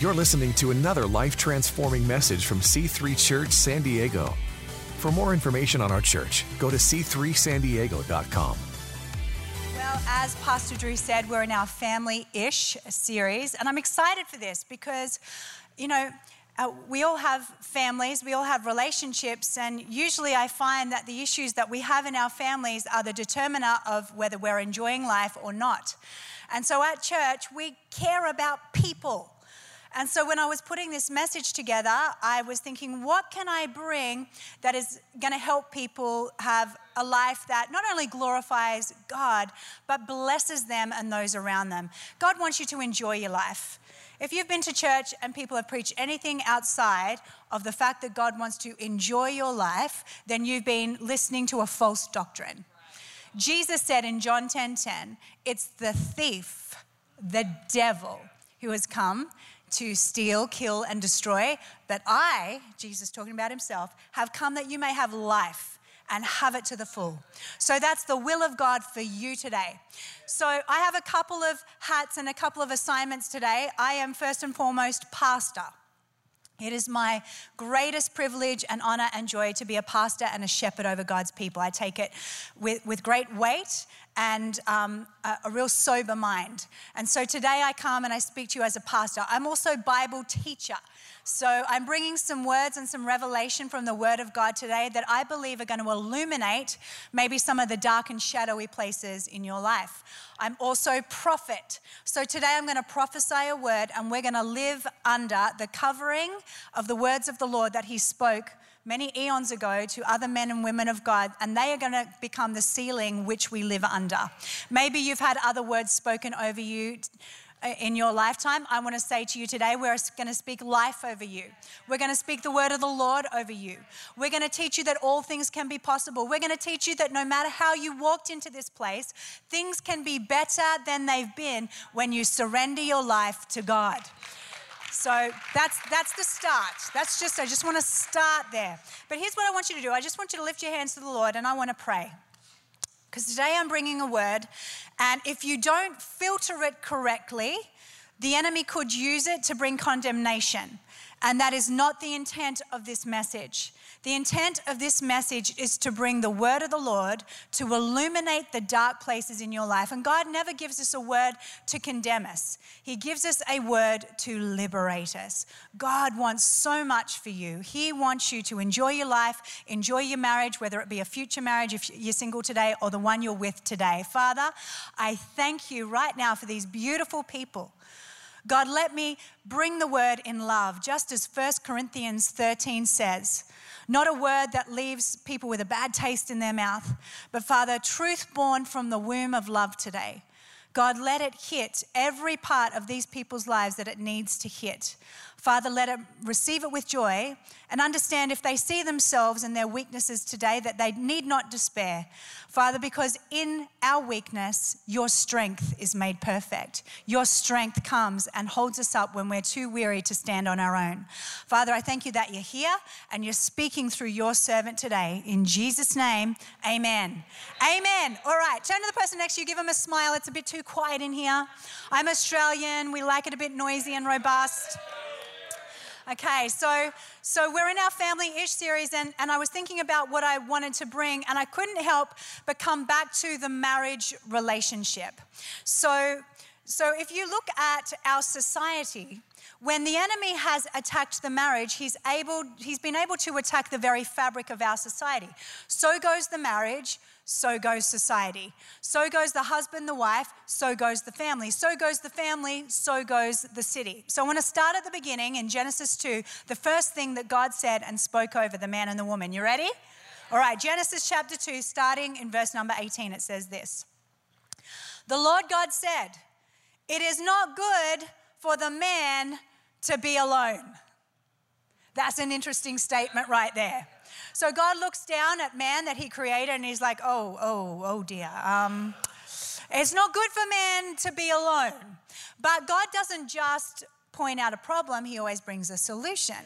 You're listening to another life transforming message from C3 Church San Diego. For more information on our church, go to c3sandiego.com. Well, as Pastor Drew said, we're in our family ish series, and I'm excited for this because, you know, uh, we all have families, we all have relationships, and usually I find that the issues that we have in our families are the determiner of whether we're enjoying life or not. And so at church, we care about people. And so when I was putting this message together, I was thinking, what can I bring that is going to help people have a life that not only glorifies God, but blesses them and those around them? God wants you to enjoy your life. If you've been to church and people have preached anything outside of the fact that God wants to enjoy your life, then you've been listening to a false doctrine. Jesus said in John 10:10, 10, 10, it's the thief, the devil, who has come to steal, kill, and destroy. But I, Jesus talking about himself, have come that you may have life and have it to the full. So that's the will of God for you today. So I have a couple of hats and a couple of assignments today. I am first and foremost pastor. It is my greatest privilege and honor and joy to be a pastor and a shepherd over God's people. I take it with, with great weight and um, a, a, real sober mind. And so today I come and I speak to you as a pastor. I'm also Bible teacher. So I'm bringing some words and some revelation from the Word of God today that I believe are going to illuminate maybe some of the dark and shadowy places in your life. I'm also prophet. So today I'm going to prophesy a word and we're going to live under the covering of the words of the Lord that He spoke many eons ago to other men and women of God, and they are going to become the ceiling which we live under. Maybe you've had other words spoken over you uh, in your lifetime, I want to say to you today, we're going to speak life over you. We're going to speak the word of the Lord over you. We're going to teach you that all things can be possible. We're going to teach you that no matter how you walked into this place, things can be better than they've been when you surrender your life to God. So that's that's the start. That's just I just want to start there. But here's what I want you to do. I just want you to lift your hands to the Lord and I want to pray. Because today I'm bringing a word, and if you don't filter it correctly, the enemy could use it to bring condemnation. And that is not the intent of this message. The intent of this message is to bring the word of the Lord to illuminate the dark places in your life. And God never gives us a word to condemn us, He gives us a word to liberate us. God wants so much for you. He wants you to enjoy your life, enjoy your marriage, whether it be a future marriage if you're single today or the one you're with today. Father, I thank you right now for these beautiful people God, let me bring the word in love, just as 1 Corinthians 13 says. Not a word that leaves people with a bad taste in their mouth, but Father, truth born from the womb of love today. God, let it hit every part of these people's lives that it needs to hit. Father, let it receive it with joy and understand if they see themselves and their weaknesses today that they need not despair. Father, because in our weakness, your strength is made perfect. Your strength comes and holds us up when we're too weary to stand on our own. Father, I thank you that you're here and you're speaking through your servant today. In Jesus' name, amen. Amen. All right, turn to the person next to you, give them a smile. It's a bit too quiet in here. I'm Australian, we like it a bit noisy and robust. Okay, so so we're in our family-ish series, and, and I was thinking about what I wanted to bring, and I couldn't help but come back to the marriage relationship. So so if you look at our society, when the enemy has attacked the marriage, he's able he's been able to attack the very fabric of our society. So goes the marriage, so goes society. So goes the husband, the wife, so goes the family. So goes the family, so goes the city. So I want to start at the beginning in Genesis 2, the first thing that God said and spoke over the man and the woman. You ready? All right, Genesis chapter 2, starting in verse number 18, it says this The Lord God said, It is not good for the man to be alone. That's an interesting statement right there. So God looks down at man that he created and he's like, oh, oh, oh dear. Um, it's not good for man to be alone. But God doesn't just point out a problem, he always brings a solution.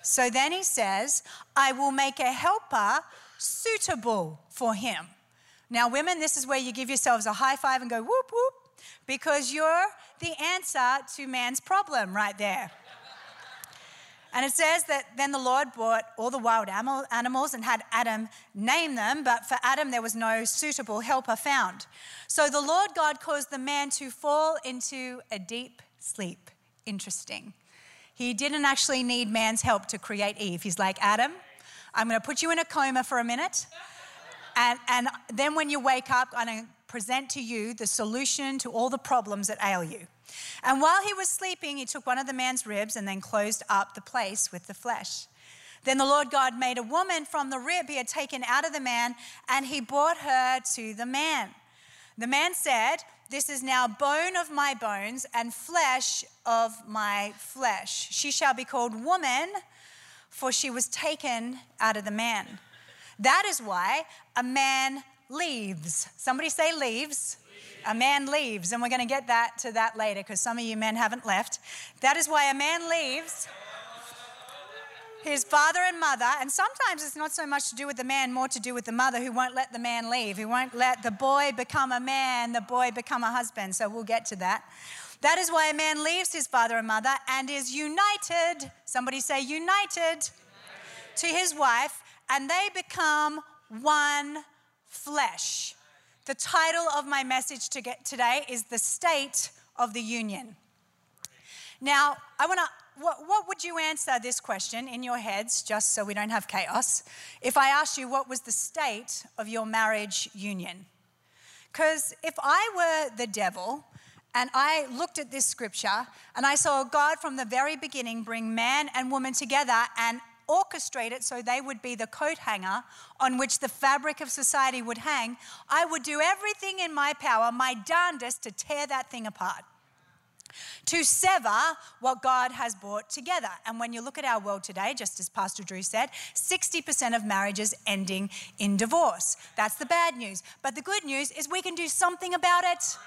So then he says, I will make a helper suitable for him. Now, women, this is where you give yourselves a high five and go whoop whoop, because you're the answer to man's problem right there. And it says that then the Lord brought all the wild animals and had Adam name them, but for Adam there was no suitable helper found. So the Lord God caused the man to fall into a deep sleep. Interesting. He didn't actually need man's help to create Eve. He's like, Adam, I'm going to put you in a coma for a minute. And, and then when you wake up, I'm going to present to you the solution to all the problems that ail you. And while he was sleeping, he took one of the man's ribs and then closed up the place with the flesh. Then the Lord God made a woman from the rib he had taken out of the man, and he brought her to the man. The man said, This is now bone of my bones and flesh of my flesh. She shall be called woman, for she was taken out of the man. That is why a man leaves. Somebody say leaves a man leaves, and we're going to get that to that later because some of you men haven't left. That is why a man leaves his father and mother, and sometimes it's not so much to do with the man, more to do with the mother who won't let the man leave, who won't let the boy become a man, the boy become a husband. So we'll get to that. That is why a man leaves his father and mother and is united, somebody say united, united. to his wife, and they become one flesh. The title of my message to get today is The State of the Union. Now, I want to what, what, would you answer this question in your heads, just so we don't have chaos, if I asked you what was the state of your marriage union? Because if I were the devil and I looked at this scripture and I saw God from the very beginning bring man and woman together and orchestrate it so they would be the coat hanger on which the fabric of society would hang, I would do everything in my power, my darndest, to tear that thing apart. To sever what God has brought together. And when you look at our world today, just as Pastor Drew said, 60% of marriages ending in divorce. That's the bad news. But the good news is we can do something about it.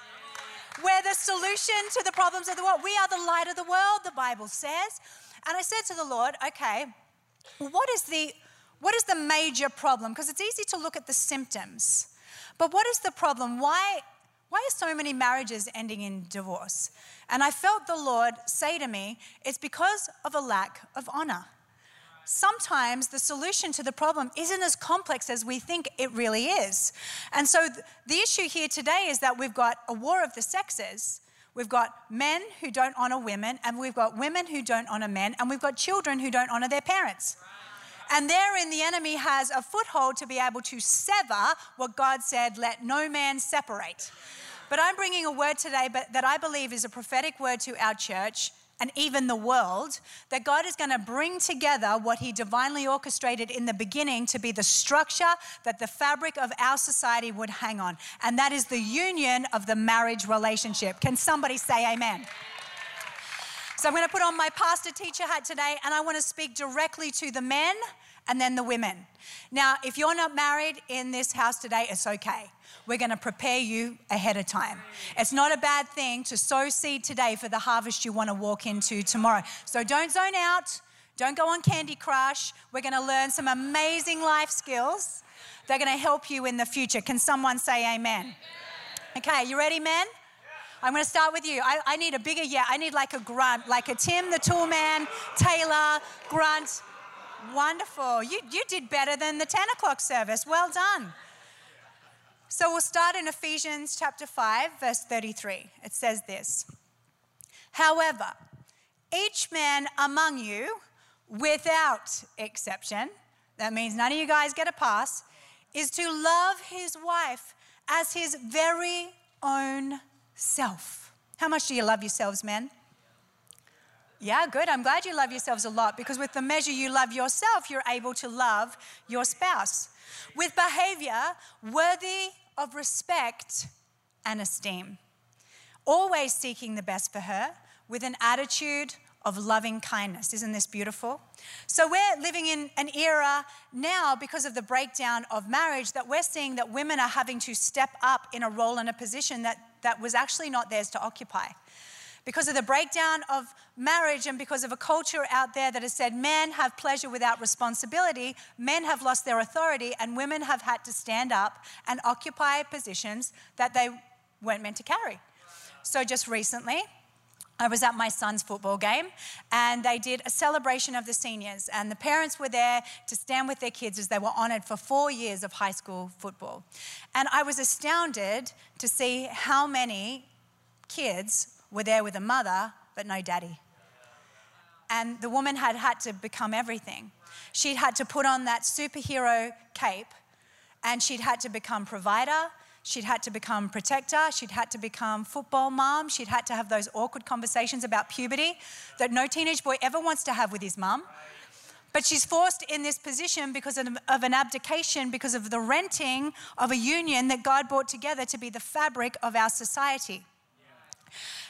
We're the solution to the problems of the world. We are the light of the world, the Bible says. And I said to the Lord, okay, what is the, what is the major problem? Because it's easy to look at the symptoms. But what is the problem? Why, why are so many marriages ending in divorce? And I felt the Lord say to me, it's because of a lack of honor. Sometimes the solution to the problem isn't as complex as we think it really is. And so the issue here today is that we've got a war of the sexes We've got men who don't honor women, and we've got women who don't honor men, and we've got children who don't honor their parents. And therein, the enemy has a foothold to be able to sever what God said, let no man separate. But I'm bringing a word today that I believe is a prophetic word to our church and even the world, that God is going to bring together what He divinely orchestrated in the beginning to be the structure that the fabric of our society would hang on. And that is the union of the marriage relationship. Can somebody say amen? So I'm going to put on my pastor teacher hat today and I want to speak directly to the men and then the women. Now, if you're not married in this house today, it's okay. We're going to prepare you ahead of time. It's not a bad thing to sow seed today for the harvest you want to walk into tomorrow. So don't zone out. Don't go on Candy Crush. We're going to learn some amazing life skills. They're going to help you in the future. Can someone say amen? Okay, you ready, men? I'm going to start with you. I, I, need a bigger yeah. I need like a grunt, like a Tim the Tool Man, Taylor, grunt. Wonderful. You, you did better than the 10 o'clock service. Well done. So we'll start in Ephesians chapter 5, verse 33. It says this However, each man among you, without exception, that means none of you guys get a pass, is to love his wife as his very own self. How much do you love yourselves, men? Yeah, good. I'm glad you love yourselves a lot because with the measure you love yourself, you're able to love your spouse. With behavior worthy of respect and esteem. Always seeking the best for her with an attitude of loving kindness. Isn't this beautiful? So, we're living in an era now because of the breakdown of marriage that we're seeing that women are having to step up in a role and a position that, that was actually not theirs to occupy because of the breakdown of marriage and because of a culture out there that has said men have pleasure without responsibility, men have lost their authority, and women have had to stand up and occupy positions that they weren't meant to carry. So, just recently, I was at my son's football game and they did a celebration of the seniors, and the parents were there to stand with their kids as they were honored for four years of high school football. And I was astounded to see how many kids were there with a mother but no daddy. And the woman had had to become everything. She'd had to put on that superhero cape and she'd had to become provider, She'd had to become protector. She'd had to become football mom. She'd had to have those awkward conversations about puberty that no teenage boy ever wants to have with his mum. But she's forced in this position because of, an abdication, because of the renting of a union that God brought together to be the fabric of our society.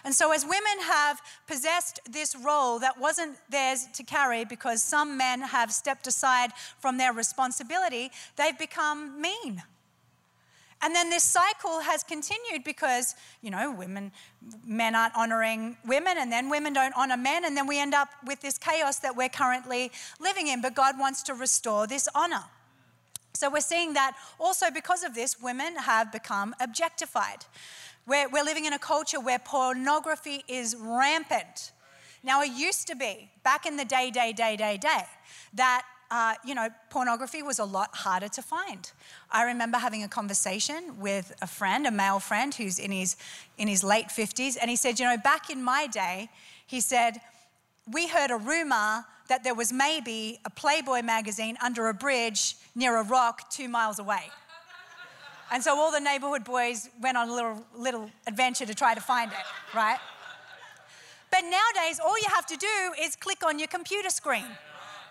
And so, as women have possessed this role that wasn't theirs to carry because some men have stepped aside from their responsibility, they've become mean. And then this cycle has continued because, you know, women, men aren't honoring women, and then women don't honor men, and then we end up with this chaos that we're currently living in. But God wants to restore this honor. So we're seeing that also because of this, women have become objectified. We're, we're living in a culture where pornography is rampant. Now, it used to be, back in the day, day, day, day, day, that uh, you know, pornography was a lot harder to find. I remember having a conversation with a friend, a male friend who's in his, in his late 50s, and he said, You know, back in my day, he said, we heard a rumor that there was maybe a Playboy magazine under a bridge near a rock two miles away. And so all the neighborhood boys went on a little, little adventure to try to find it, right? But nowadays, all you have to do is click on your computer screen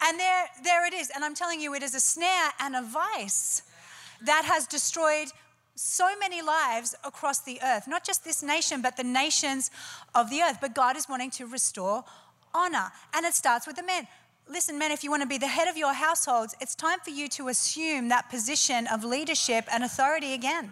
and there, there it is. And I'm telling you, it is a snare and a vice that has destroyed so many lives across the earth, not just this nation, but the nations of the earth. But God is wanting to restore honor, and it starts with the men. Listen, men, if you want to be the head of your households, it's time for you to assume that position of leadership and authority again.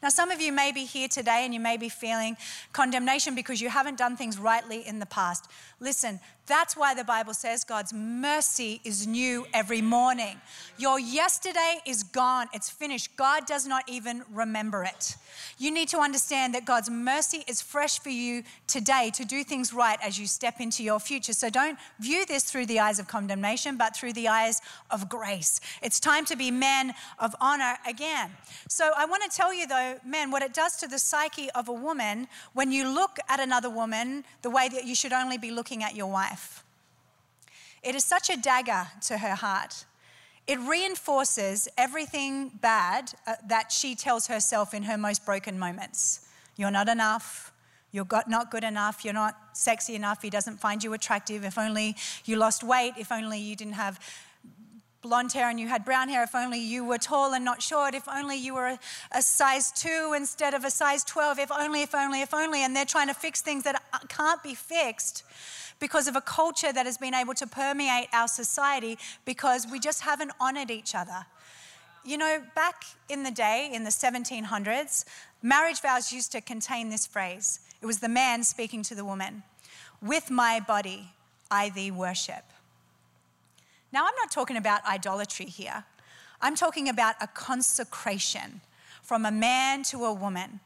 Now, some of you may be here today and you may be feeling condemnation because you haven't done things rightly in the past. Listen, that's why the Bible says God's mercy is new every morning. Your yesterday is gone, it's finished. God does not even remember it. You need to understand that God's mercy is fresh for you today to do things right as you step into your future. So don't view this through the eyes of condemnation, but through the eyes of grace. It's time to be men of honor again. So I want to tell you, though, men, what it does to the psyche of a woman when you look at another woman the way that you should only be looking at your wife. It is such a dagger to her heart. It reinforces everything bad uh, that she tells herself in her most broken moments. You're not enough. You're not good enough. You're not sexy enough. He doesn't find you attractive. If only you lost weight. If only you didn't have blonde hair and you had brown hair. If only you were tall and not short. If only you were a, a size two instead of a size 12. If only, if only, if only. And they're trying to fix things that uh, can't be fixed because of a culture that has been able to permeate our society because we just haven't honored each other. You know, back in the day, in the 1700s, marriage vows used to contain this phrase it was the man speaking to the woman With my body, I thee worship. Now, I'm not talking about idolatry here, I'm talking about a consecration from a man to a woman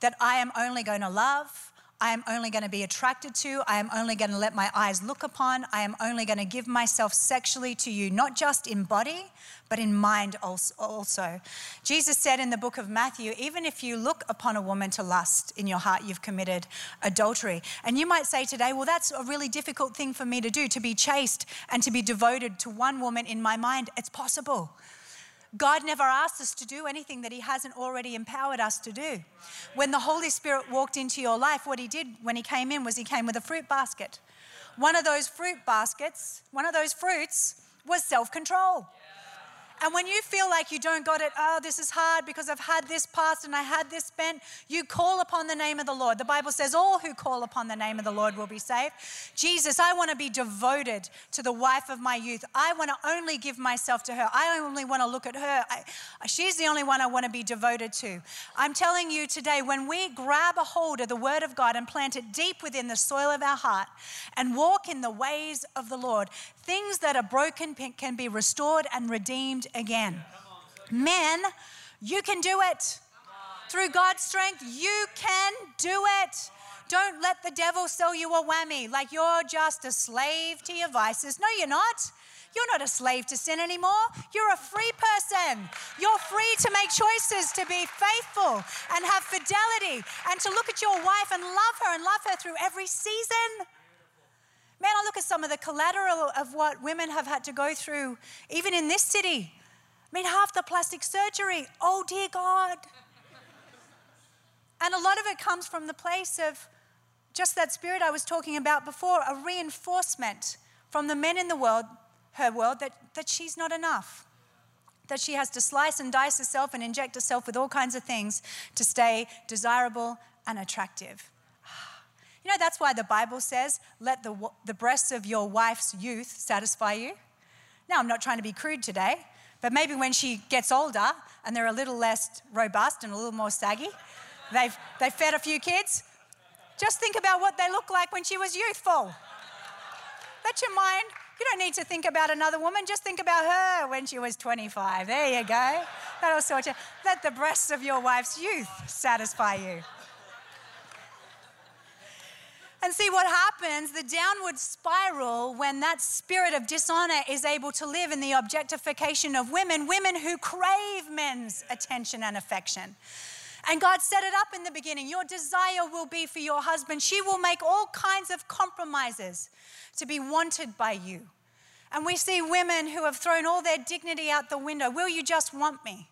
that I am only going to love I am only going to be attracted to. I am only going to let my eyes look upon. I am only going to give myself sexually to you, not just in body, but in mind also. Jesus said in the book of Matthew, even if you look upon a woman to lust in your heart, you've committed adultery. And you might say today, well, that's a really difficult thing for me to do, to be chaste and to be devoted to one woman in my mind. It's possible. God never asked us to do anything that He hasn't already empowered us to do. When the Holy Spirit walked into your life, what He did when He came in was He came with a fruit basket. One of those fruit baskets, one of those fruits was self control. And when you feel like you don't got it, oh, this is hard because I've had this past and I had this spent, you call upon the name of the Lord. The Bible says, all who call upon the name of the Lord will be saved. Jesus, I want to be devoted to the wife of my youth. I want to only give myself to her. I only want to look at her. I, she's the only one I want to be devoted to. I'm telling you today, when we grab a hold of the word of God and plant it deep within the soil of our heart and walk in the ways of the Lord, things that are broken can be restored and redeemed again. Men, you can do it. Through God's strength, you can do it. Don't let the devil sell you a whammy like you're just a slave to your vices. No, you're not. You're not a slave to sin anymore. You're a free person. You're free to make choices to be faithful and have fidelity and to look at your wife and love her and love her through every season. Man, I look at some of the collateral of what women have had to go through, even in this city. I mean, half the plastic surgery. Oh, dear God. And a lot of it comes from the place of just that spirit I was talking about before a reinforcement from the men in the world her world that, that she's not enough. That she has to slice and dice herself and inject herself with all kinds of things to stay desirable and attractive. You know, that's why the Bible says, let the, the breasts of your wife's youth satisfy you. Now, I'm not trying to be crude today, but maybe when she gets older and they're a little less robust and a little more saggy, they've, they've fed a few kids, just think about what they look like when she was youthful. Let your mind you don't need to think about another woman, just think about her when she was 25. There you go. That'll sort you. Let the breasts of your wife's youth satisfy you. And see what happens the downward spiral when that spirit of dishonor is able to live in the objectification of women, women who crave men's attention and affection. And God set it up in the beginning. Your desire will be for your husband. She will make all kinds of compromises to be wanted by you. And we see women who have thrown all their dignity out the window. Will you just want me?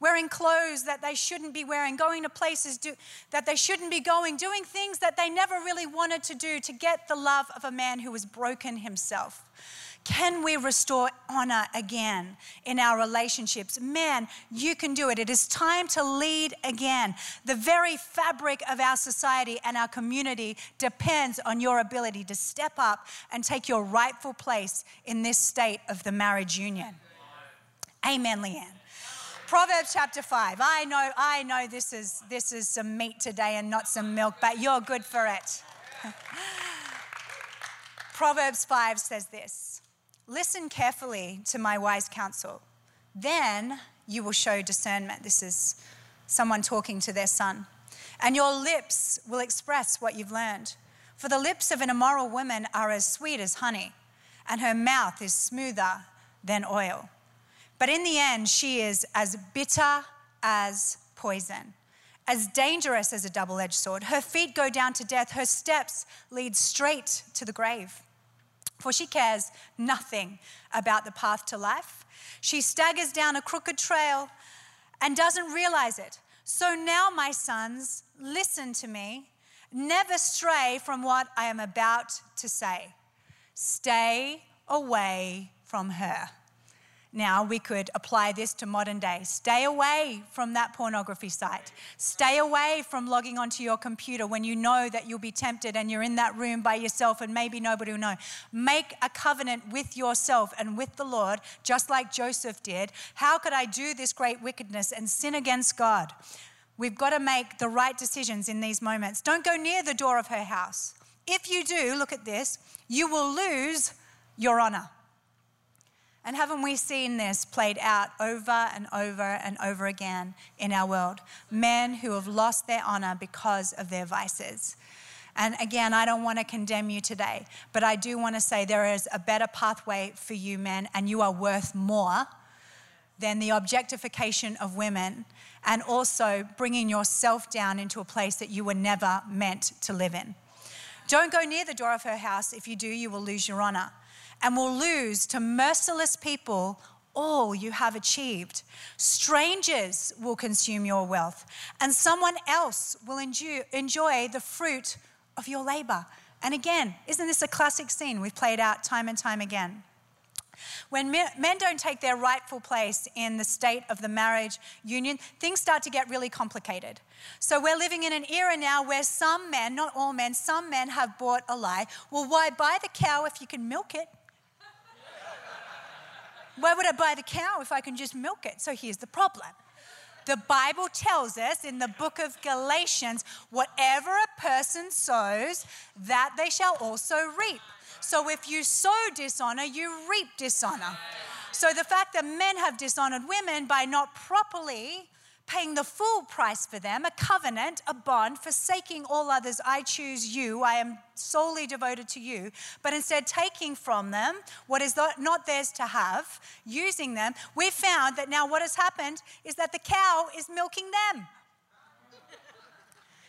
Wearing clothes that they shouldn't be wearing, going to places do, that they shouldn't be going, doing things that they never really wanted to do to get the love of a man who was broken himself. Can we restore honor again in our relationships? Man, you can do it. It is time to lead again. The very fabric of our society and our community depends on your ability to step up and take your rightful place in this state of the marriage union. Amen, Leanne. Proverbs chapter 5. I know, I know this is this is some meat today and not some milk, but you're good for it. Proverbs 5 says this. Listen carefully to my wise counsel. Then you will show discernment. This is someone talking to their son. And your lips will express what you've learned. For the lips of an immoral woman are as sweet as honey, and her mouth is smoother than oil. But in the end, she is as bitter as poison, as dangerous as a double edged sword. Her feet go down to death, her steps lead straight to the grave for she cares nothing about the path to life. She staggers down a crooked trail and doesn't realize it. So now, my sons, listen to me. Never stray from what I am about to say. Stay away from her. Now, we could apply this to modern day. Stay away from that pornography site. Stay away from logging onto your computer when you know that you'll be tempted and you're in that room by yourself and maybe nobody will know. Make a covenant with yourself and with the Lord, just like Joseph did. How could I do this great wickedness and sin against God? We've got to make the right decisions in these moments. Don't go near the door of her house. If you do, look at this, you will lose your honor. And haven't we seen this played out over and over and over again in our world? Men who have lost their honor because of their vices. And again, I don't want to condemn you today, but I do want to say there is a better pathway for you, men, and you are worth more than the objectification of women and also bringing yourself down into a place that you were never meant to live in. Don't go near the door of her house. If you do, you will lose your honor and will lose to merciless people all you have achieved. Strangers will consume your wealth, and someone else will enjoy the fruit of your labor. And again, isn't this a classic scene we've played out time and time again? When men don't take their rightful place in the state of the marriage union, things start to get really complicated. So we're living in an era now where some men, not all men, some men have bought a lie. Well, why buy the cow if you can milk it? Why would I buy the cow if I can just milk it? So here's the problem. The Bible tells us in the book of Galatians whatever a person sows, that they shall also reap. So if you sow dishonor, you reap dishonor. So the fact that men have dishonored women by not properly paying the full price for them, a covenant, a bond, forsaking all others. I choose you. I am solely devoted to you. But instead, taking from them what is not theirs to have, using them, we found that now what has happened is that the cow is milking them.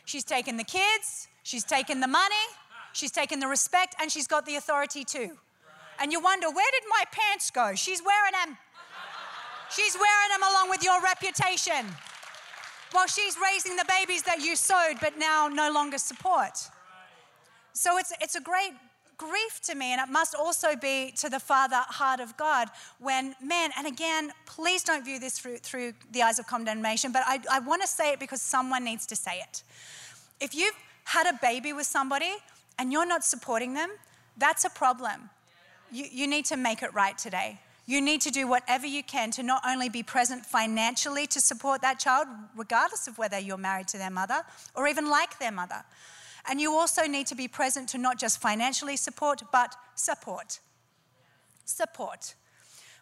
She's taken the kids, she's taken the money, she's taken the respect, and she's got the authority too. And you wonder, where did my pants go? She's wearing them. She's wearing them along with your reputation. While she's raising the babies that you sowed but now no longer support. So it's, it's a great grief to me, and it must also be to the Father heart of God when, men, and again, please don't view this through, through the eyes of condemnation, but I, I want to say it because someone needs to say it. If you've had a baby with somebody and you're not supporting them, that's a problem. You, you need to make it right today. You need to do whatever you can to not only be present financially to support that child, regardless of whether you're married to their mother or even like their mother. And you also need to be present to not just financially support, but support. Support.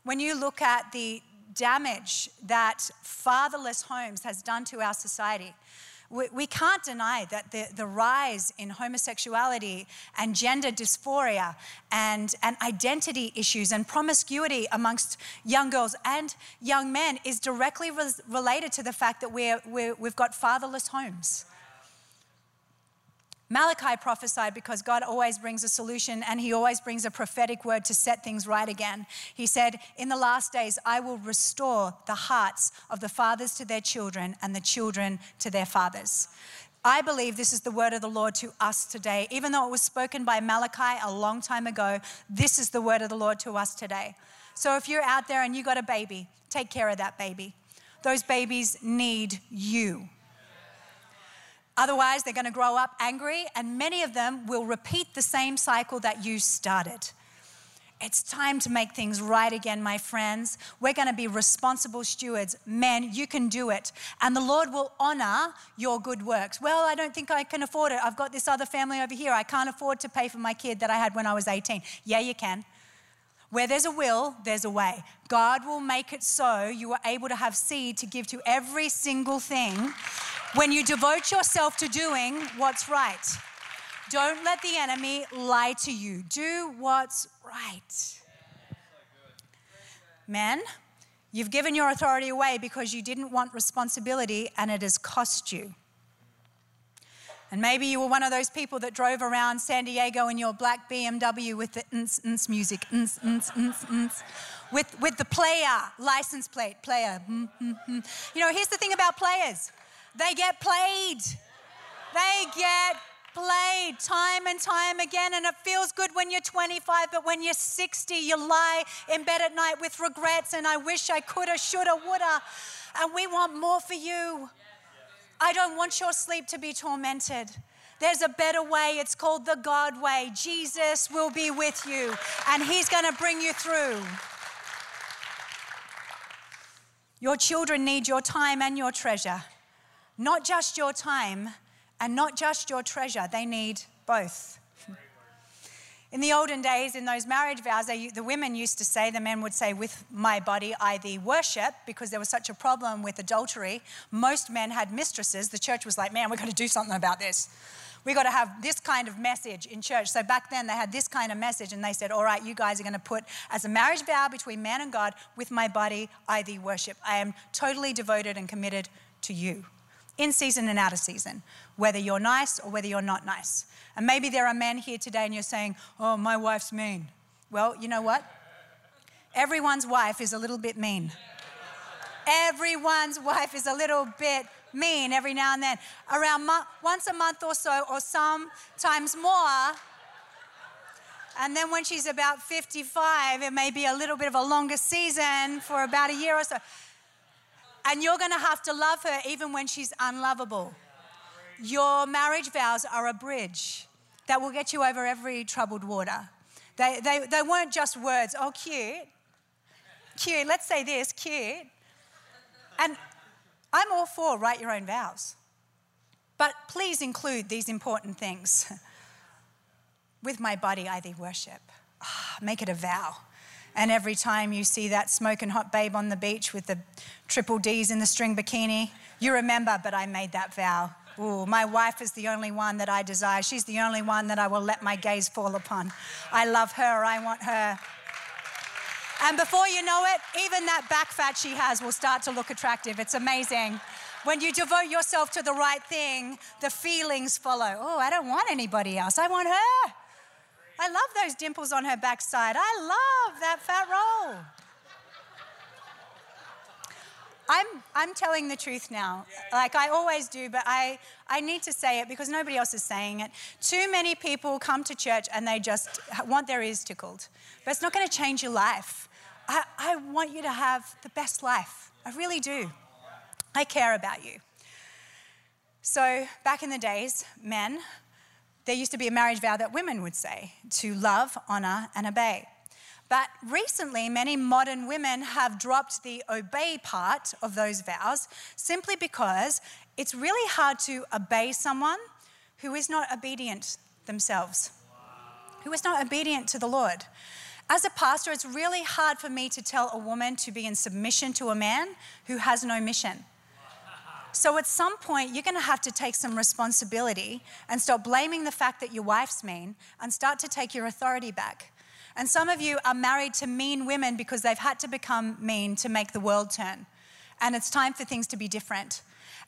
When you look at the damage that fatherless homes has done to our society, we, we can't deny that the, the rise in homosexuality and gender dysphoria and, and identity issues and promiscuity amongst young girls and young men is directly related to the fact that we're, we're, we've got fatherless homes. Malachi prophesied because God always brings a solution and he always brings a prophetic word to set things right again. He said, In the last days, I will restore the hearts of the fathers to their children and the children to their fathers. I believe this is the word of the Lord to us today. Even though it was spoken by Malachi a long time ago, this is the word of the Lord to us today. So if you're out there and you got a baby, take care of that baby. Those babies need you. Otherwise, they're going to grow up angry, and many of them will repeat the same cycle that you started. It's time to make things right again, my friends. We're going to be responsible stewards. Men, you can do it. And the Lord will honor your good works. Well, I don't think I can afford it. I've got this other family over here. I can't afford to pay for my kid that I had when I was 18. Yeah, you can. Where there's a will, there's a way. God will make it so you are able to have seed to give to every single thing when you devote yourself to doing what's right. Don't let the enemy lie to you. Do what's right. Men, you've given your authority away because you didn't want responsibility and it has cost you. And maybe you were one of those people that drove around San Diego in your black BMW with the ns, ns music, ns, ns, ns, ns, with, with the player license plate, player. Mm, mm, mm. You know, here's the thing about players they get played. They get played time and time again, and it feels good when you're 25, but when you're 60, you lie in bed at night with regrets, and I wish I coulda, shoulda, woulda. And we want more for you. I don't want your sleep to be tormented. There's a better way. It's called the God way. Jesus will be with you, and He's going to bring you through. Your children need your time and your treasure. Not just your time and not just your treasure, they need both. In the olden days, in those marriage vows, they, the women used to say, the men would say, With my body I thee worship, because there was such a problem with adultery. Most men had mistresses. The church was like, Man, we've got to do something about this. We've got to have this kind of message in church. So back then, they had this kind of message, and they said, All right, you guys are going to put as a marriage vow between man and God, with my body I thee worship. I am totally devoted and committed to you in season and out of season, whether you're nice or whether you're not nice. And maybe there are men here today and you're saying, Oh, my wife's mean. Well, you know what? Everyone's wife is a little bit mean. Everyone's wife is a little bit mean every now and then. Around mo- once a month or so, or sometimes more. And then when she's about 55, it may be a little bit of a longer season for about a year or so. And you're going to have to love her even when she's unlovable. Your marriage vows are a bridge that will get you over every troubled water. They, they, they weren't just words, oh, cute. Cute. Let's say this cute. And I'm all for write your own vows. But please include these important things. With my body, I thee worship. Oh, make it a vow. And every time you see that smoking hot babe on the beach with the triple D's in the string bikini, you remember, but I made that vow. Ooh, my wife is the only one that I desire. She's the only one that I will let my gaze fall upon. I love her. I want her. And before you know it, even that back fat she has will start to look attractive. It's amazing. When you devote yourself to the right thing, the feelings follow. Oh, I don't want anybody else. I want her. I love those dimples on her backside. I love that fat roll. I'm, I'm telling the truth now, like I always do, but I, I need to say it because nobody else is saying it. Too many people come to church and they just want their ears tickled, but it's not going to change your life. I, I want you to have the best life. I really do. I care about you. So, back in the days, men, there used to be a marriage vow that women would say to love, honor, and obey. But recently, many modern women have dropped the obey part of those vows simply because it's really hard to obey someone who is not obedient themselves, who is not obedient to the Lord. As a pastor, it's really hard for me to tell a woman to be in submission to a man who has no mission. So at some point, you're going to have to take some responsibility and stop blaming the fact that your wife's mean and start to take your authority back. And some of you are married to mean women because they've had to become mean to make the world turn. And it's time for things to be different.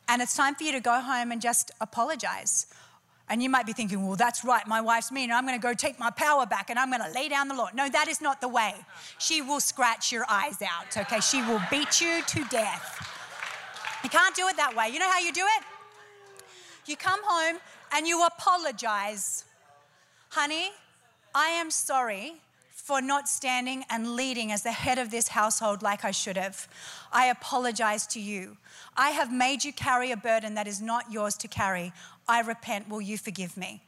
And it's time for you to go home and just apologize. And you might be thinking, well, that's right, my wife's mean, and I'm gonna go take my power back and I'm gonna lay down the law. No, that is not the way. She will scratch your eyes out, okay? She will beat you to death. You can't do it that way. You know how you do it? You come home and you apologize. Honey, I am sorry for not standing and leading as the head of this household like I should have. I apologize to you. I have made you carry a burden that is not yours to carry. I repent. Will you forgive me?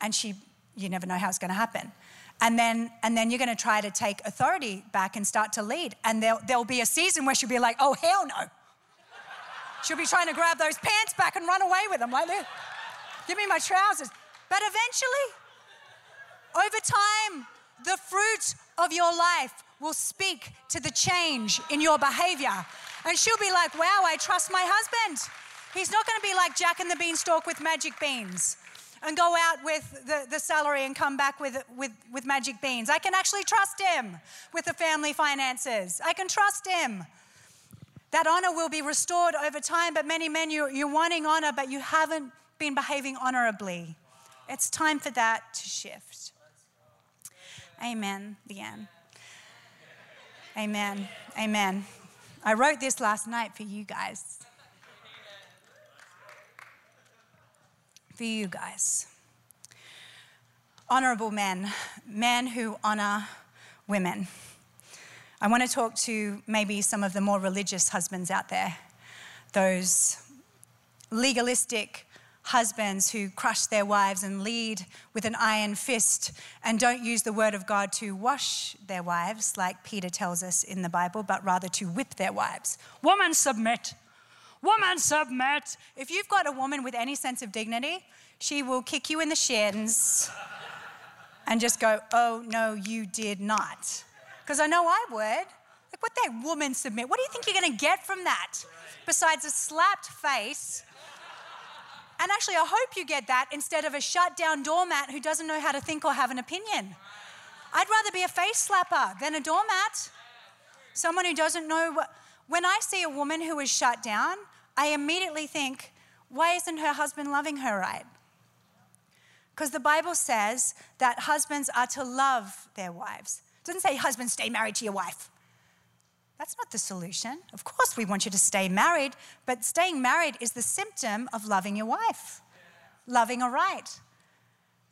And she, you never know how it's going to happen. And then, and then you're going to try to take authority back and start to lead. And there'll, there'll be a season where she'll be like, oh, hell no. She'll be trying to grab those pants back and run away with them like. Give me my trousers. But eventually, over time, the fruit of your life will speak to the change in your behavior. And she'll be like, wow, I trust my husband. He's not going to be like Jack and the Beanstalk with magic beans and go out with the, the salary and come back with, with, with magic beans. I can actually trust him with the family finances. I can trust him. That honor will be restored over time, but many men, you're, you're wanting honor, but you haven't been behaving honorably. It's time for that to shift. Amen, Leanne. Amen. Amen. I wrote this last night for you guys. For you guys. Honorable men, men who honor women. I want to talk to maybe some of the more religious husbands out there, those legalistic husbands who crush their wives and lead with an iron fist and don't use the word of God to wash their wives, like Peter tells us in the Bible, but rather to whip their wives. Woman, submit. Woman, submit. If you've got a woman with any sense of dignity, she will kick you in the shins and just go, Oh, no, you did not. Because I know I would. Like, what that woman submit? What do you think you're going to get from that? Besides a slapped face. And actually, I hope you get that instead of a shut down doormat who doesn't know how to think or have an opinion. I'd rather be a face slapper than a doormat. Someone who doesn't know what. When I see a woman who is shut down, I immediately think, why isn't her husband loving her right? Because the Bible says that husbands are to love their wives. It doesn't say, husband, stay married to your wife. That's not the solution. Of course, we want you to stay married, but staying married is the symptom of loving your wife, loving her right.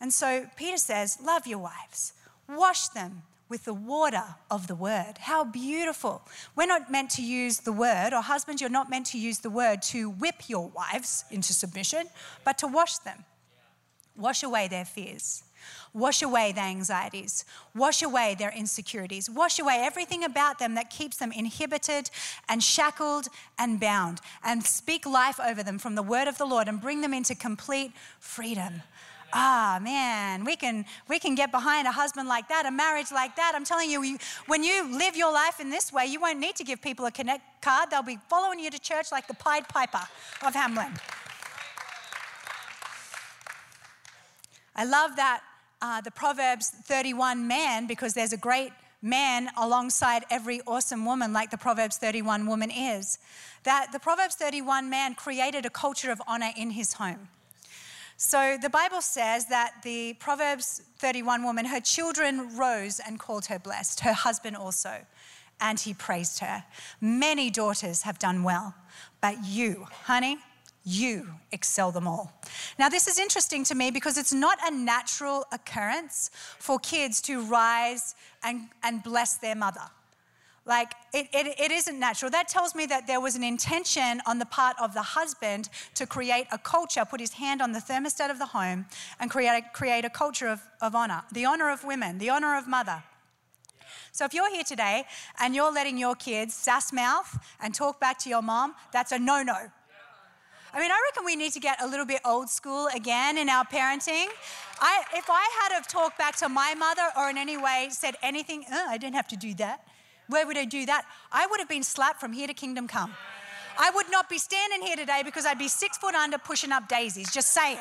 And so Peter says, Love your wives, wash them with the water of the word. How beautiful. We're not meant to use the word, or husbands, you're not meant to use the word to whip your wives into submission, but to wash them. Wash away their fears. Wash away their anxieties. Wash away their insecurities. Wash away everything about them that keeps them inhibited and shackled and bound. And speak life over them from the word of the Lord and bring them into complete freedom. ah man we can we can get behind a husband like that a marriage like that i'm telling you, you, when you live your life in this way you won't need to give people a connect card they'll be following you to church like the pied piper of hamelin i love that uh, the proverbs 31 man because there's a great man alongside every awesome woman like the proverbs 31 woman is that the proverbs 31 man created a culture of honor in his home so the Bible says that the Proverbs 31 woman, her children rose and called her blessed, her husband also, and he praised her. Many daughters have done well, but you, honey, you excel them all. Now, this is interesting to me because it's not a natural occurrence for kids to rise and, and bless their mother. Like, it, it, it isn't natural. That tells me that there was an intention on the part of the husband to create a culture, put his hand on the thermostat of the home, and create a, create a culture of, of honor the honor of women, the honor of mother. So if you're here today and you're letting your kids sass mouth and talk back to your mom, that's a no no. I mean, I reckon we need to get a little bit old school again in our parenting. I, if I had have talked back to my mother or in any way said anything, oh, I didn't have to do that. Where would I do that? I would have been slapped from here to kingdom come. I would not be standing here today because I'd be six foot under pushing up daisies, just saying.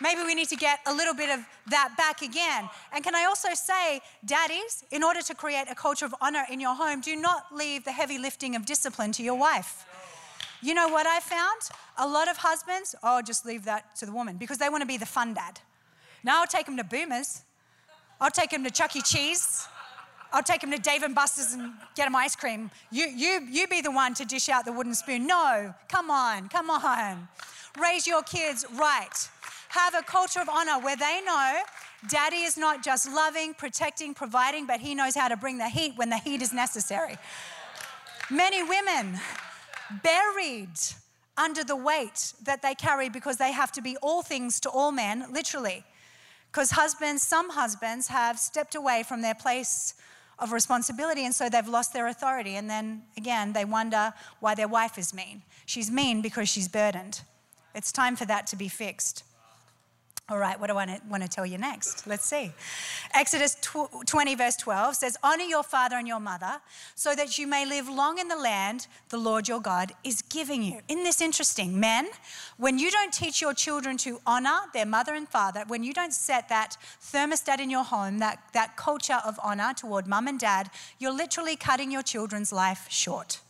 Maybe we need to get a little bit of that back again. And can I also say, daddies, in order to create a culture of honor in your home, do not leave the heavy lifting of discipline to your wife. You know what I found? A lot of husbands, oh, just leave that to the woman because they want to be the fun dad. Now I'll take them to Boomers. I'll take them to Chuck E. Cheese. I'll take him to Dave and Buster's and get him ice cream. You, you, you be the one to dish out the wooden spoon. No, come on, come on. Raise your kids right. Have a culture of honor where they know daddy is not just loving, protecting, providing, but he knows how to bring the heat when the heat is necessary. Many women buried under the weight that they carry because they have to be all things to all men, literally. Because husbands, some husbands have stepped away from their place of responsibility, and so they've lost their authority. And then again, they wonder why their wife is mean. She's mean because she's burdened. It's time for that to be fixed. All right, what do I want to tell you next? Let's see. Exodus 20, verse 12 says, Honor your father and your mother so that you may live long in the land the Lord your God is giving you. Isn't this interesting? Men, when you don't teach your children to honor their mother and father, when you don't set that thermostat in your home, that, that culture of honor toward mum and dad, you're literally cutting your children's life short.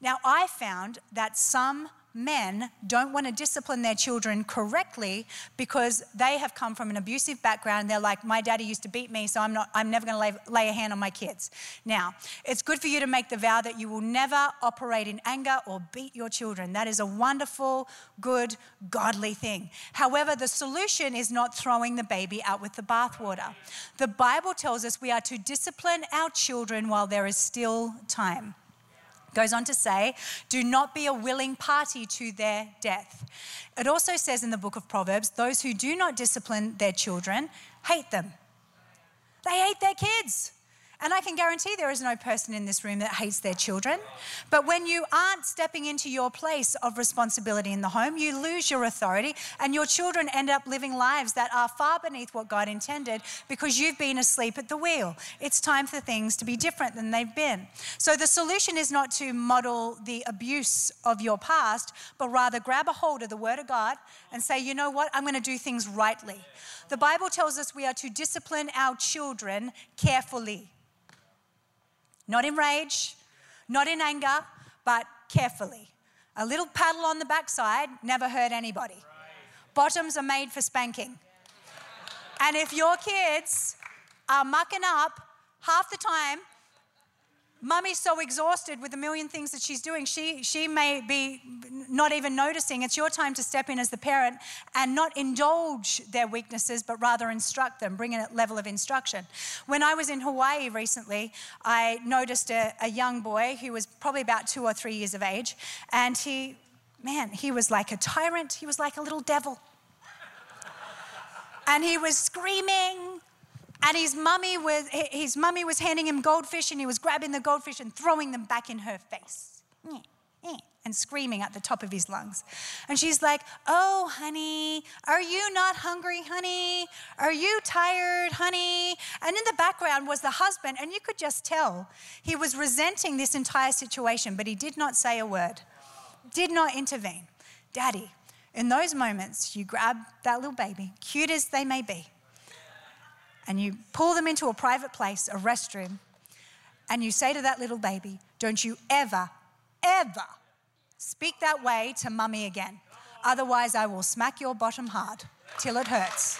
Now, I found that some men don't want to discipline their children correctly because they have come from an abusive background. They're like, my daddy used to beat me, so I'm not. I'm never going to lay, lay a hand on my kids. Now, it's good for you to make the vow that you will never operate in anger or beat your children. That is a wonderful, good, godly thing. However, the solution is not throwing the baby out with the bathwater. The Bible tells us we are to discipline our children while there is still time. Goes on to say, do not be a willing party to their death. It also says in the book of Proverbs, those who do not discipline their children hate them. They hate their kids. And I can guarantee there is no person in this room that hates their children. But when you aren't stepping into your place of responsibility in the home, you lose your authority, and your children end up living lives that are far beneath what God intended because you've been asleep at the wheel. It's time for things to be different than they've been. So the solution is not to model the abuse of your past, but rather grab a hold of the Word of God and say, you know what, I'm going to do things rightly. The Bible tells us we are to discipline our children carefully. Not in rage, not in anger, but carefully. A little paddle on the backside never hurt anybody. Bottoms are made for spanking. And if your kids are mucking up half the time, Mummy's so exhausted with a million things that she's doing, she, she may be not even noticing. It's your time to step in as the parent and not indulge their weaknesses, but rather instruct them, bring in a level of instruction. When I was in Hawaii recently, I noticed a, a young boy who was probably about two or three years of age, and he, man, he was like a tyrant, he was like a little devil. And he was screaming, and his mummy was his mummy was handing him goldfish and he was grabbing the goldfish and throwing them back in her face. and screaming at the top of his lungs. And she's like, Oh, honey, are you not hungry, honey? Are you tired, honey? And in the background was the husband, and you could just tell he was resenting this entire situation, but he did not say a word, did not intervene. Daddy, in those moments, you grab that little baby, cute as they may be, and you pull them into a private place, a restroom, and you say to that little baby, Don't you ever, ever speak that way to mummy again. Otherwise, I will smack your bottom hard till it hurts.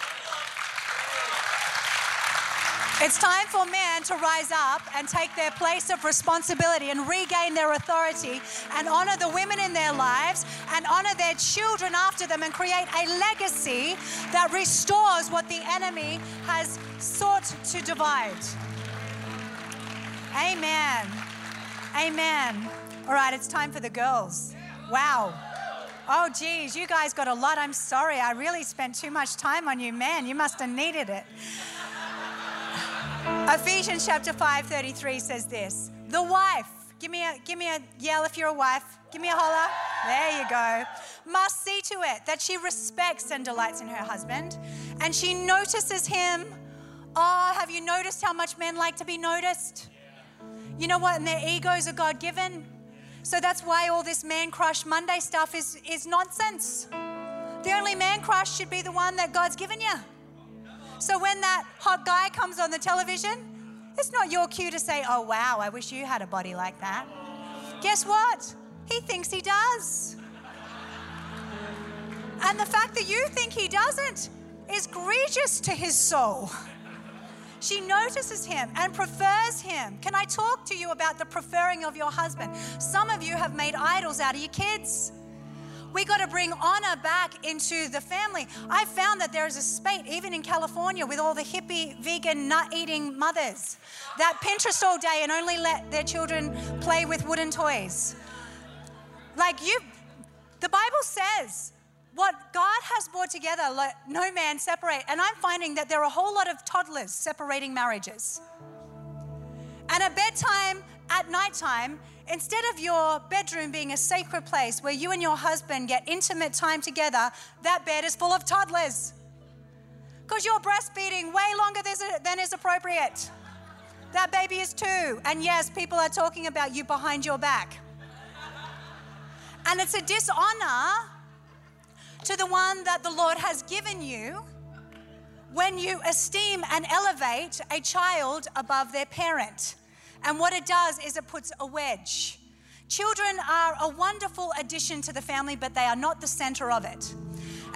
It's time for men to rise up and take their place of responsibility and regain their authority and honor the women in their lives and honor their children after them and create a legacy that restores what the enemy has sought to divide. Amen. Amen. All right, it's time for the girls. Wow. Oh, geez, you guys got a lot. I'm sorry. I really spent too much time on you, man. You must have needed it. Ephesians chapter 5, 33 says this The wife, give me a give me a yell if you're a wife. Give me a holler. There you go. Must see to it that she respects and delights in her husband, and she notices him. Oh, have you noticed how much men like to be noticed? You know what? And their egos are God given. So that's why all this man crush Monday stuff is, is nonsense. The only man crush should be the one that God's given you. So when that hot guy comes on the television, it's not your cue to say, oh, wow, I wish you had a body like that. Guess what? He thinks he does. And the fact that you think he doesn't is egregious to his soul. She notices him and prefers him. Can I talk to you about the preferring of your husband? Some of you have made idols out of your kids. We got to bring honor back into the family. I found that there is a spate, even in California, with all the hippie, vegan, nut eating mothers that Pinterest all day and only let their children play with wooden toys. Like you, the Bible says, what God has brought together, let no man separate. And I'm finding that there are a whole lot of toddlers separating marriages. And at bedtime, at nighttime, Instead of your bedroom being a sacred place where you and your husband get intimate time together, that bed is full of toddlers. Because you're breastfeeding way longer than is appropriate. That baby is two. And yes, people are talking about you behind your back. And it's a dishonor to the one that the Lord has given you when you esteem and elevate a child above their parent. And what it does is it puts a wedge. Children are a wonderful addition to the family, but they are not the center of it.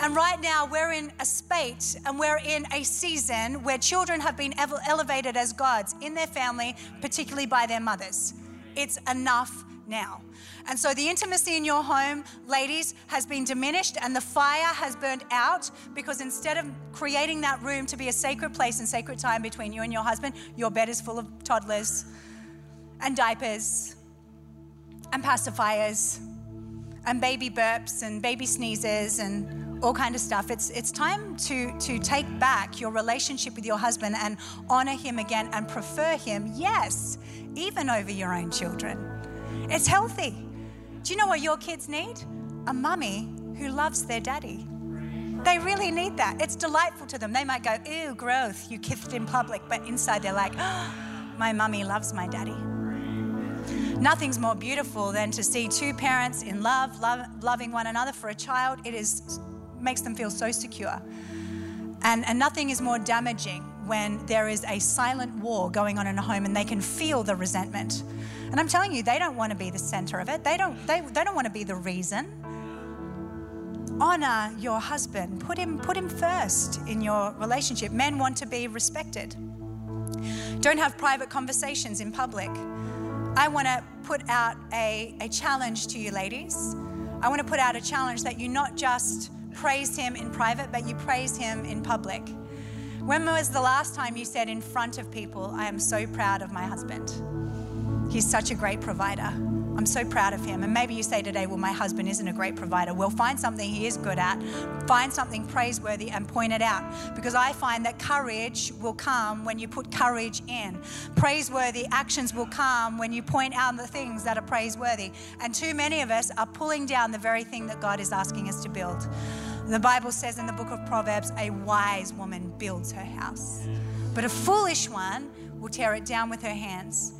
And right now, we're in a spate and we're in a season where children have been elevated as gods in their family, particularly by their mothers. It's enough now. And so the intimacy in your home, ladies, has been diminished and the fire has burned out because instead of creating that room to be a sacred place and sacred time between you and your husband, your bed is full of toddlers and diapers and pacifiers and baby burps and baby sneezes and all kind of stuff. It's, it's time to, to take back your relationship with your husband and honor him again and prefer him, yes, even over your own children. It's healthy. Do you know what your kids need? A mummy who loves their daddy. They really need that. It's delightful to them. They might go, ew, growth, you kissed in public, but inside they're like, oh, my mummy loves my daddy. Nothing's more beautiful than to see two parents in love, love loving one another for a child. It is makes them feel so secure. And, and nothing is more damaging when there is a silent war going on in a home and they can feel the resentment. And I'm telling you, they don't want to be the center of it. They don't, they, they don't want to be the reason. Honor your husband. Put him, put him first in your relationship. Men want to be respected. Don't have private conversations in public. I want to put out a, a challenge to you, ladies. I want to put out a challenge that you not just praise him in private, but you praise him in public. When was the last time you said in front of people, I am so proud of my husband? He's such a great provider. I'm so proud of him. And maybe you say today, well, my husband isn't a great provider. Well, find something he is good at, find something praiseworthy and point it out. Because I find that courage will come when you put courage in. Praiseworthy actions will come when you point out the things that are praiseworthy. And too many of us are pulling down the very thing that God is asking us to build. The Bible says in the book of Proverbs, a wise woman builds her house, but a foolish one will tear it down with her hands.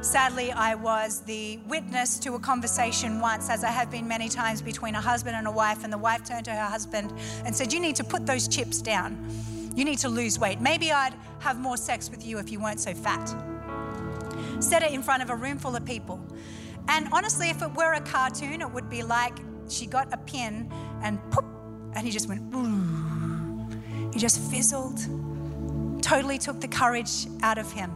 Sadly, I was the witness to a conversation once, as I have been many times, between a husband and a wife. And the wife turned to her husband and said, You need to put those chips down. You need to lose weight. Maybe I'd have more sex with you if you weren't so fat. Said it in front of a room full of people. And honestly, if it were a cartoon, it would be like she got a pin and poof, and he just went, Ooh. he just fizzled. Totally took the courage out of him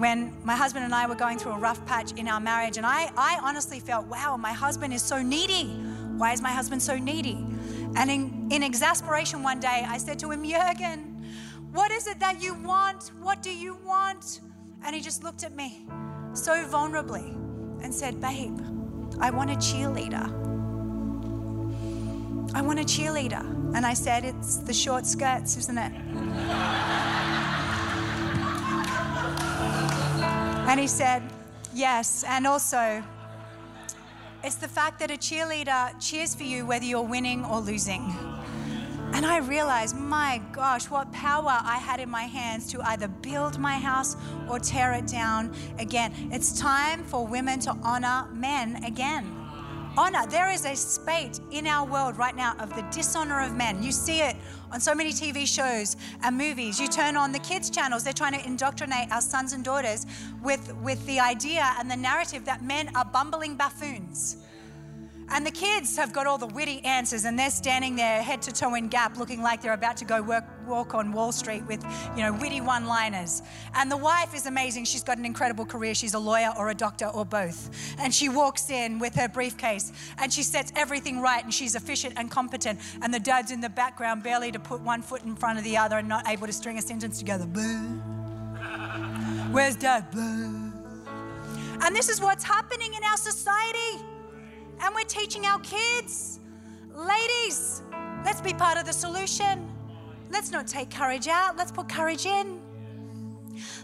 when my husband and I were going through a rough patch in our marriage. And I, I honestly felt, wow, my husband is so needy. Why is my husband so needy? And in, in exasperation one day, I said to him, Jurgen, what is it that you want? What do you want? And he just looked at me so vulnerably and said, Babe, I want a cheerleader. I want a cheerleader. And I said, It's the short skirts, isn't it? And he said, Yes. And also, it's the fact that a cheerleader cheers for you whether you're winning or losing. And I realized, my gosh, what power I had in my hands to either build my house or tear it down again. It's time for women to honor men again Oh, honor. There is a spate in our world right now of the dishonor of men. You see it on so many TV shows and movies. You turn on the kids' channels, they're trying to indoctrinate our sons and daughters with, with the idea and the narrative that men are bumbling buffoons. And the kids have got all the witty answers, and they're standing there head to toe in gap, looking like they're about to go work, walk on Wall Street with, you know, witty one liners. And the wife is amazing. She's got an incredible career. She's a lawyer or a doctor or both. And she walks in with her briefcase and she sets everything right, and she's efficient and competent. And the dad's in the background, barely to put one foot in front of the other and not able to string a sentence together. Boo. Where's dad? Boo. And this is what's happening in our society and we're teaching our kids. Ladies, let's be part of the solution. Let's not take courage out, let's put courage in.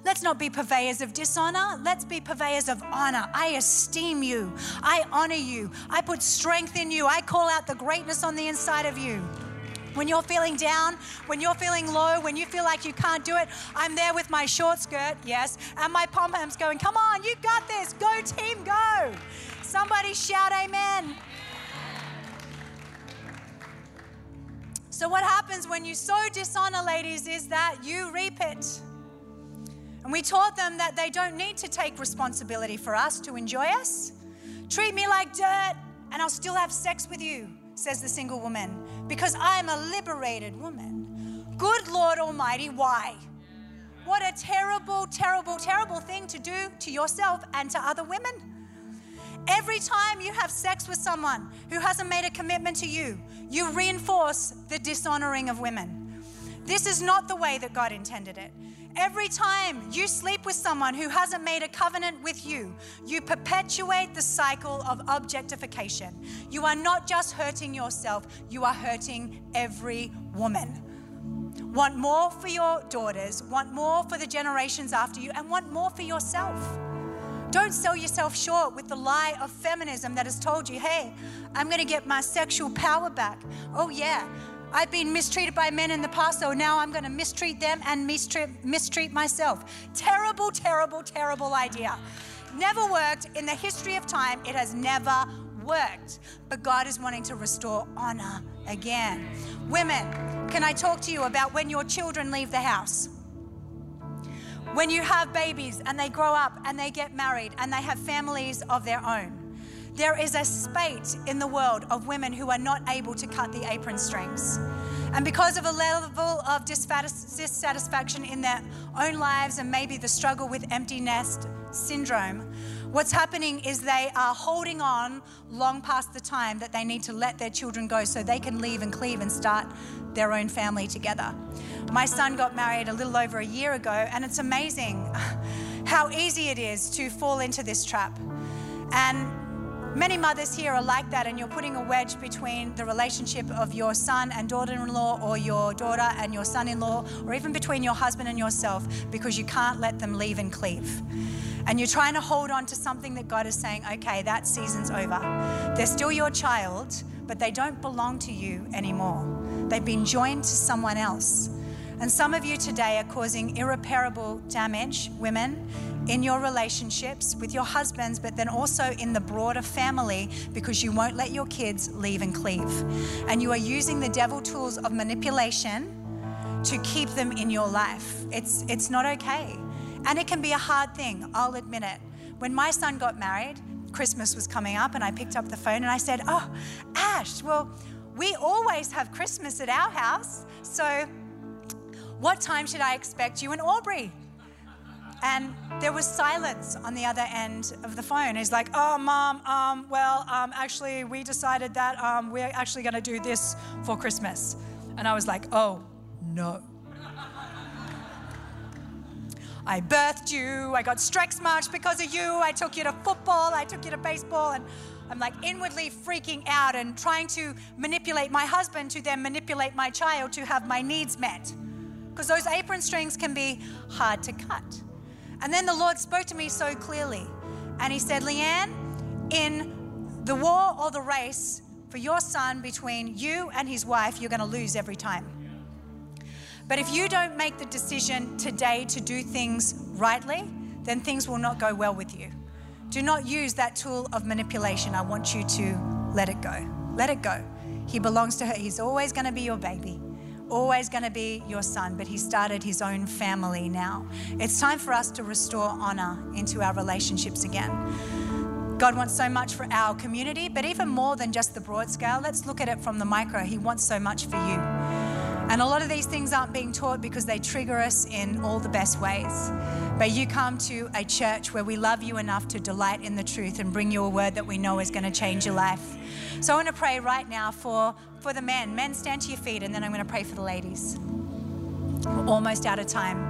Let's not be purveyors of dishonor. Let's be purveyors of honor. I esteem you. I honor you. I put strength in you. I call out the greatness on the inside of you. When you're feeling down, when you're feeling low, when you feel like you can't do it, I'm there with my short skirt, yes, and my pom poms going, Come on, you got this. Go, team, go. Somebody shout amen. So, what happens when you sow dishonor, ladies, is that you reap it. And we taught them that they don't need to take responsibility for us to enjoy us. Treat me like dirt, and I'll still have sex with you, says the single woman, because I'm a liberated woman. Good Lord Almighty, why? What a terrible, terrible, terrible thing to do to yourself and to other women. Every time you have sex with someone who hasn't made a commitment to you, you reinforce the dishonoring of women. This is not the way that God intended it. Every time you sleep with someone who hasn't made a covenant with you, you perpetuate the cycle of objectification. You are not just hurting yourself, you are hurting every woman. Want more for your daughters, want more for the generations after you, and want more for yourself. Don't sell yourself short with the lie of feminism that has told you, hey, I'm going to get my sexual power back. Oh, yeah. I've been mistreated by men in the past, so now I'm going to mistreat them and mistreat, mistreat myself. Terrible, terrible, terrible idea. Never worked in the history of time. It has never worked. But God is wanting to restore honor again. Women, can I talk to you about when your children leave the house? When you have babies and they grow up and they get married and they have families of their own, there is a spate in the world of women who are not able to cut the apron strings. And because of a level of dissatisfaction in their own lives and maybe the struggle with empty nest syndrome, what's happening is they are holding on long past the time that they need to let their children go so they can leave and cleave and start their own family together. My son got married a little over a year ago, and it's amazing how easy it is to fall into this trap. And Many mothers here are like that, and you're putting a wedge between the relationship of your son and daughter in law, or your daughter and your son in law, or even between your husband and yourself because you can't let them leave and cleave. And you're trying to hold on to something that God is saying, okay, that season's over. They're still your child, but they don't belong to you anymore. They've been joined to someone else. And some of you today are causing irreparable damage, women, in your relationships with your husbands, but then also in the broader family because you won't let your kids leave and cleave. And you are using the devil tools of manipulation to keep them in your life. It's, it's not okay. And it can be a hard thing, I'll admit it. When my son got married, Christmas was coming up, and I picked up the phone and I said, Oh, Ash, well, we always have Christmas at our house. So, what time should I expect you in Aubrey? And there was silence on the other end of the phone. He's like, "Oh, mom, um, well, um, actually, we decided that um, we're actually going to do this for Christmas." And I was like, "Oh, no." I birthed you. I got Strex march because of you. I took you to football. I took you to baseball, and I'm like inwardly freaking out and trying to manipulate my husband to then manipulate my child to have my needs met. Because those apron strings can be hard to cut. And then the Lord spoke to me so clearly. And He said, Leanne, in the war or the race for your son between you and his wife, you're going to lose every time. But if you don't make the decision today to do things rightly, then things will not go well with you. Do not use that tool of manipulation. I want you to let it go. Let it go. He belongs to her. He's always going to be your baby always going to be your son, but he started his own family now. It's time for us to restore honor into our relationships again. God wants so much for our community, but even more than just the broad scale, let's look at it from the micro. He wants so much for you. And a lot of these things aren't being taught because they trigger us in all the best ways. But you come to a church where we love you enough to delight in the truth and bring you a word that we know is going to change your life. So I want to pray right now for, for the men. Men, stand to your feet, and then I'm going to pray for the ladies. We're almost out of time.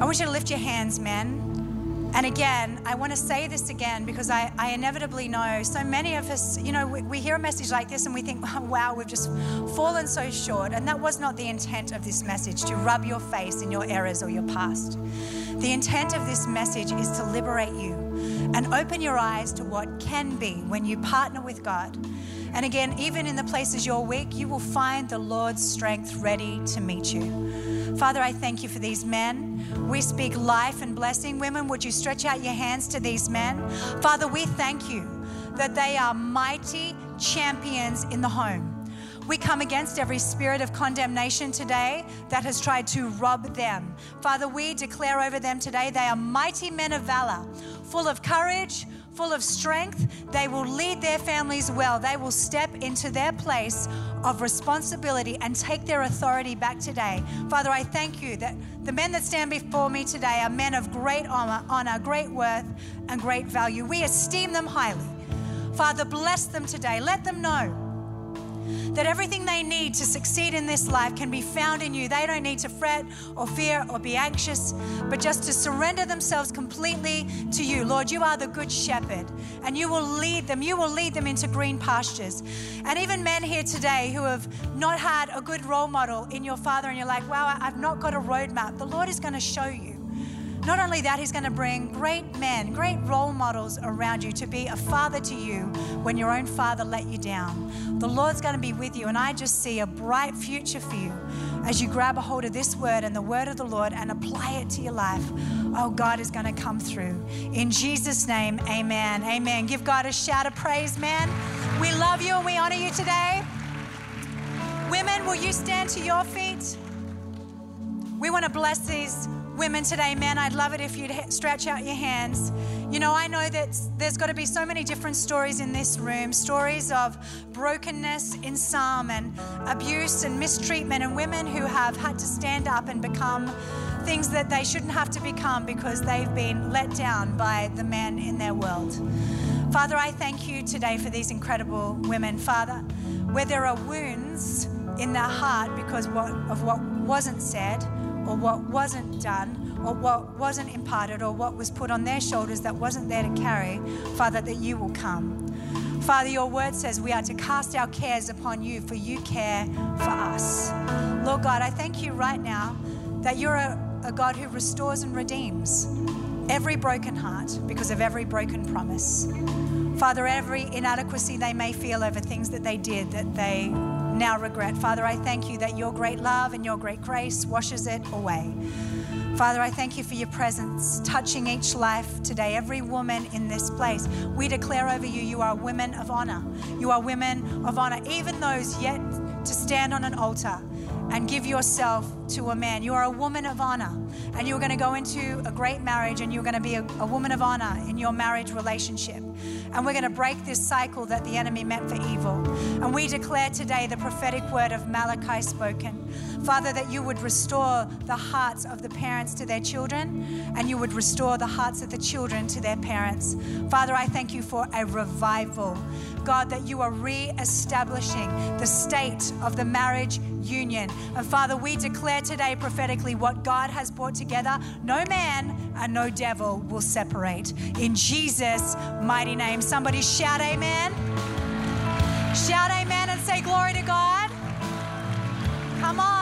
I want you to lift your hands, men. And again, I want to say this again because I, I inevitably know so many of us, you know, we, we, hear a message like this and we think, oh, wow, we've just fallen so short. And that was not the intent of this message to rub your face in your errors or your past. The intent of this message is to liberate you and open your eyes to what can be when you partner with God. And again, even in the places you're weak, you will find the Lord's strength ready to meet you. Father, I thank you for these men. We speak life and blessing. Women, would you stretch out your hands to these men? Father, we thank you that they are mighty champions in the home. We come against every spirit of condemnation today that has tried to rob them. Father, we declare over them today they are mighty men of valor, full of courage, full of strength. They will lead their families well. They will step into their place of responsibility and take their authority back today. Father, I thank you that the men that stand before me today are men of great honor, honor great worth, and great value. We esteem them highly. Father, bless them today. Let them know that everything they need to succeed in this life can be found in you. They don't need to fret or fear or be anxious, but just to surrender themselves completely to you. Lord, you are the good shepherd, and you will lead them. You will lead them into green pastures. And even men here today who have not had a good role model in your father, and you're like, wow, I've not got a roadmap, the Lord is going to show you. Not only that, He's going to bring great men, great role models around you to be a father to you when your own father let you down. The Lord's going to be with you, and I just see a bright future for you as you grab a hold of this word and the word of the Lord and apply it to your life. Oh, God is going to come through. In Jesus' name, amen. Amen. Give God a shout of praise, man. We love you and we honor you today. Women, will you stand to your feet? We want to bless these women today, men, I'd love it if you'd stretch out your hands. You know, I know that there's got to be so many different stories in this room stories of brokenness in some, and abuse and mistreatment, and women who have had to stand up and become things that they shouldn't have to become because they've been let down by the men in their world. Father, I thank you today for these incredible women. Father, where there are wounds in their heart because of what wasn't said, or what wasn't done or what wasn't imparted or what was put on their shoulders that wasn't there to carry, Father, that you will come. Father, your word says we are to cast our cares upon you, for you care for us. Lord God, I thank you right now that you're a, a God who restores and redeems every broken heart because of every broken promise. Father, every inadequacy they may feel over things that they did that they now regret. Father, I thank you that your great love and your great grace washes it away. Father, I thank you for your presence touching each life today, every woman in this place. We declare over you, you are women of honor. You are women of honor, even those yet to stand on an altar and give yourself to a man. You are a woman of honor, and you're going to go into a great marriage, and you're going to be a, a woman of honor in your marriage relationship. And we're going to break this cycle that the enemy meant for evil. And we declare today the prophetic word of Malachi spoken. Father, that you would restore the hearts of the parents to their children, and you would restore the hearts of the children to their parents. Father, I thank you for a revival. God, that you are re establishing the state of the marriage union. And Father, we declare today prophetically what God has brought together, no man and no devil will separate. In Jesus' mighty name. Somebody shout amen. Shout amen and say glory to God. Come on.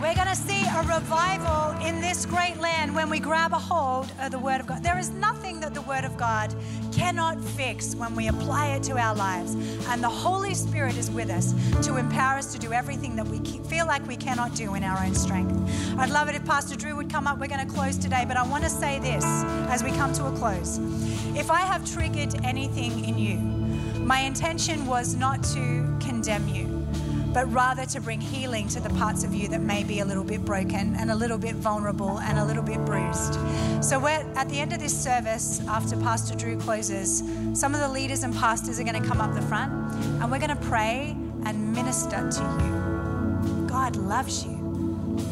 We're going to see a revival in this great land when we grab a hold of the Word of God. There is nothing that the Word of God cannot fix when we apply it to our lives. And the Holy Spirit is with us to empower us to do everything that we feel like we cannot do in our own strength. I'd love it if Pastor Drew would come up. We're going to close today, but I want to say this as we come to a close. If I have triggered anything in you, my intention was not to condemn you but rather to bring healing to the parts of you that may be a little bit broken and a little bit vulnerable and a little bit bruised. So, we're at the end of this service, after Pastor Drew closes, some of the leaders and pastors are going to come up the front and we're going to pray and minister to you. God loves you.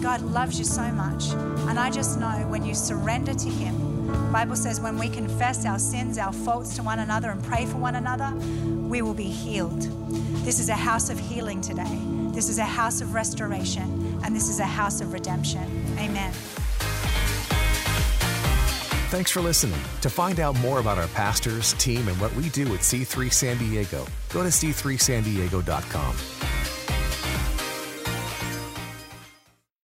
God loves you so much. And I just know when you surrender to Him, Bible says when we confess our sins, our faults to one another and pray for one another, we will be healed. This is a house of healing today. This is a house of restoration, and this is a house of redemption. Amen. Thanks for listening. To find out more about our pastors, team, and what we do at C3 San Diego, go to c3sandiego.com.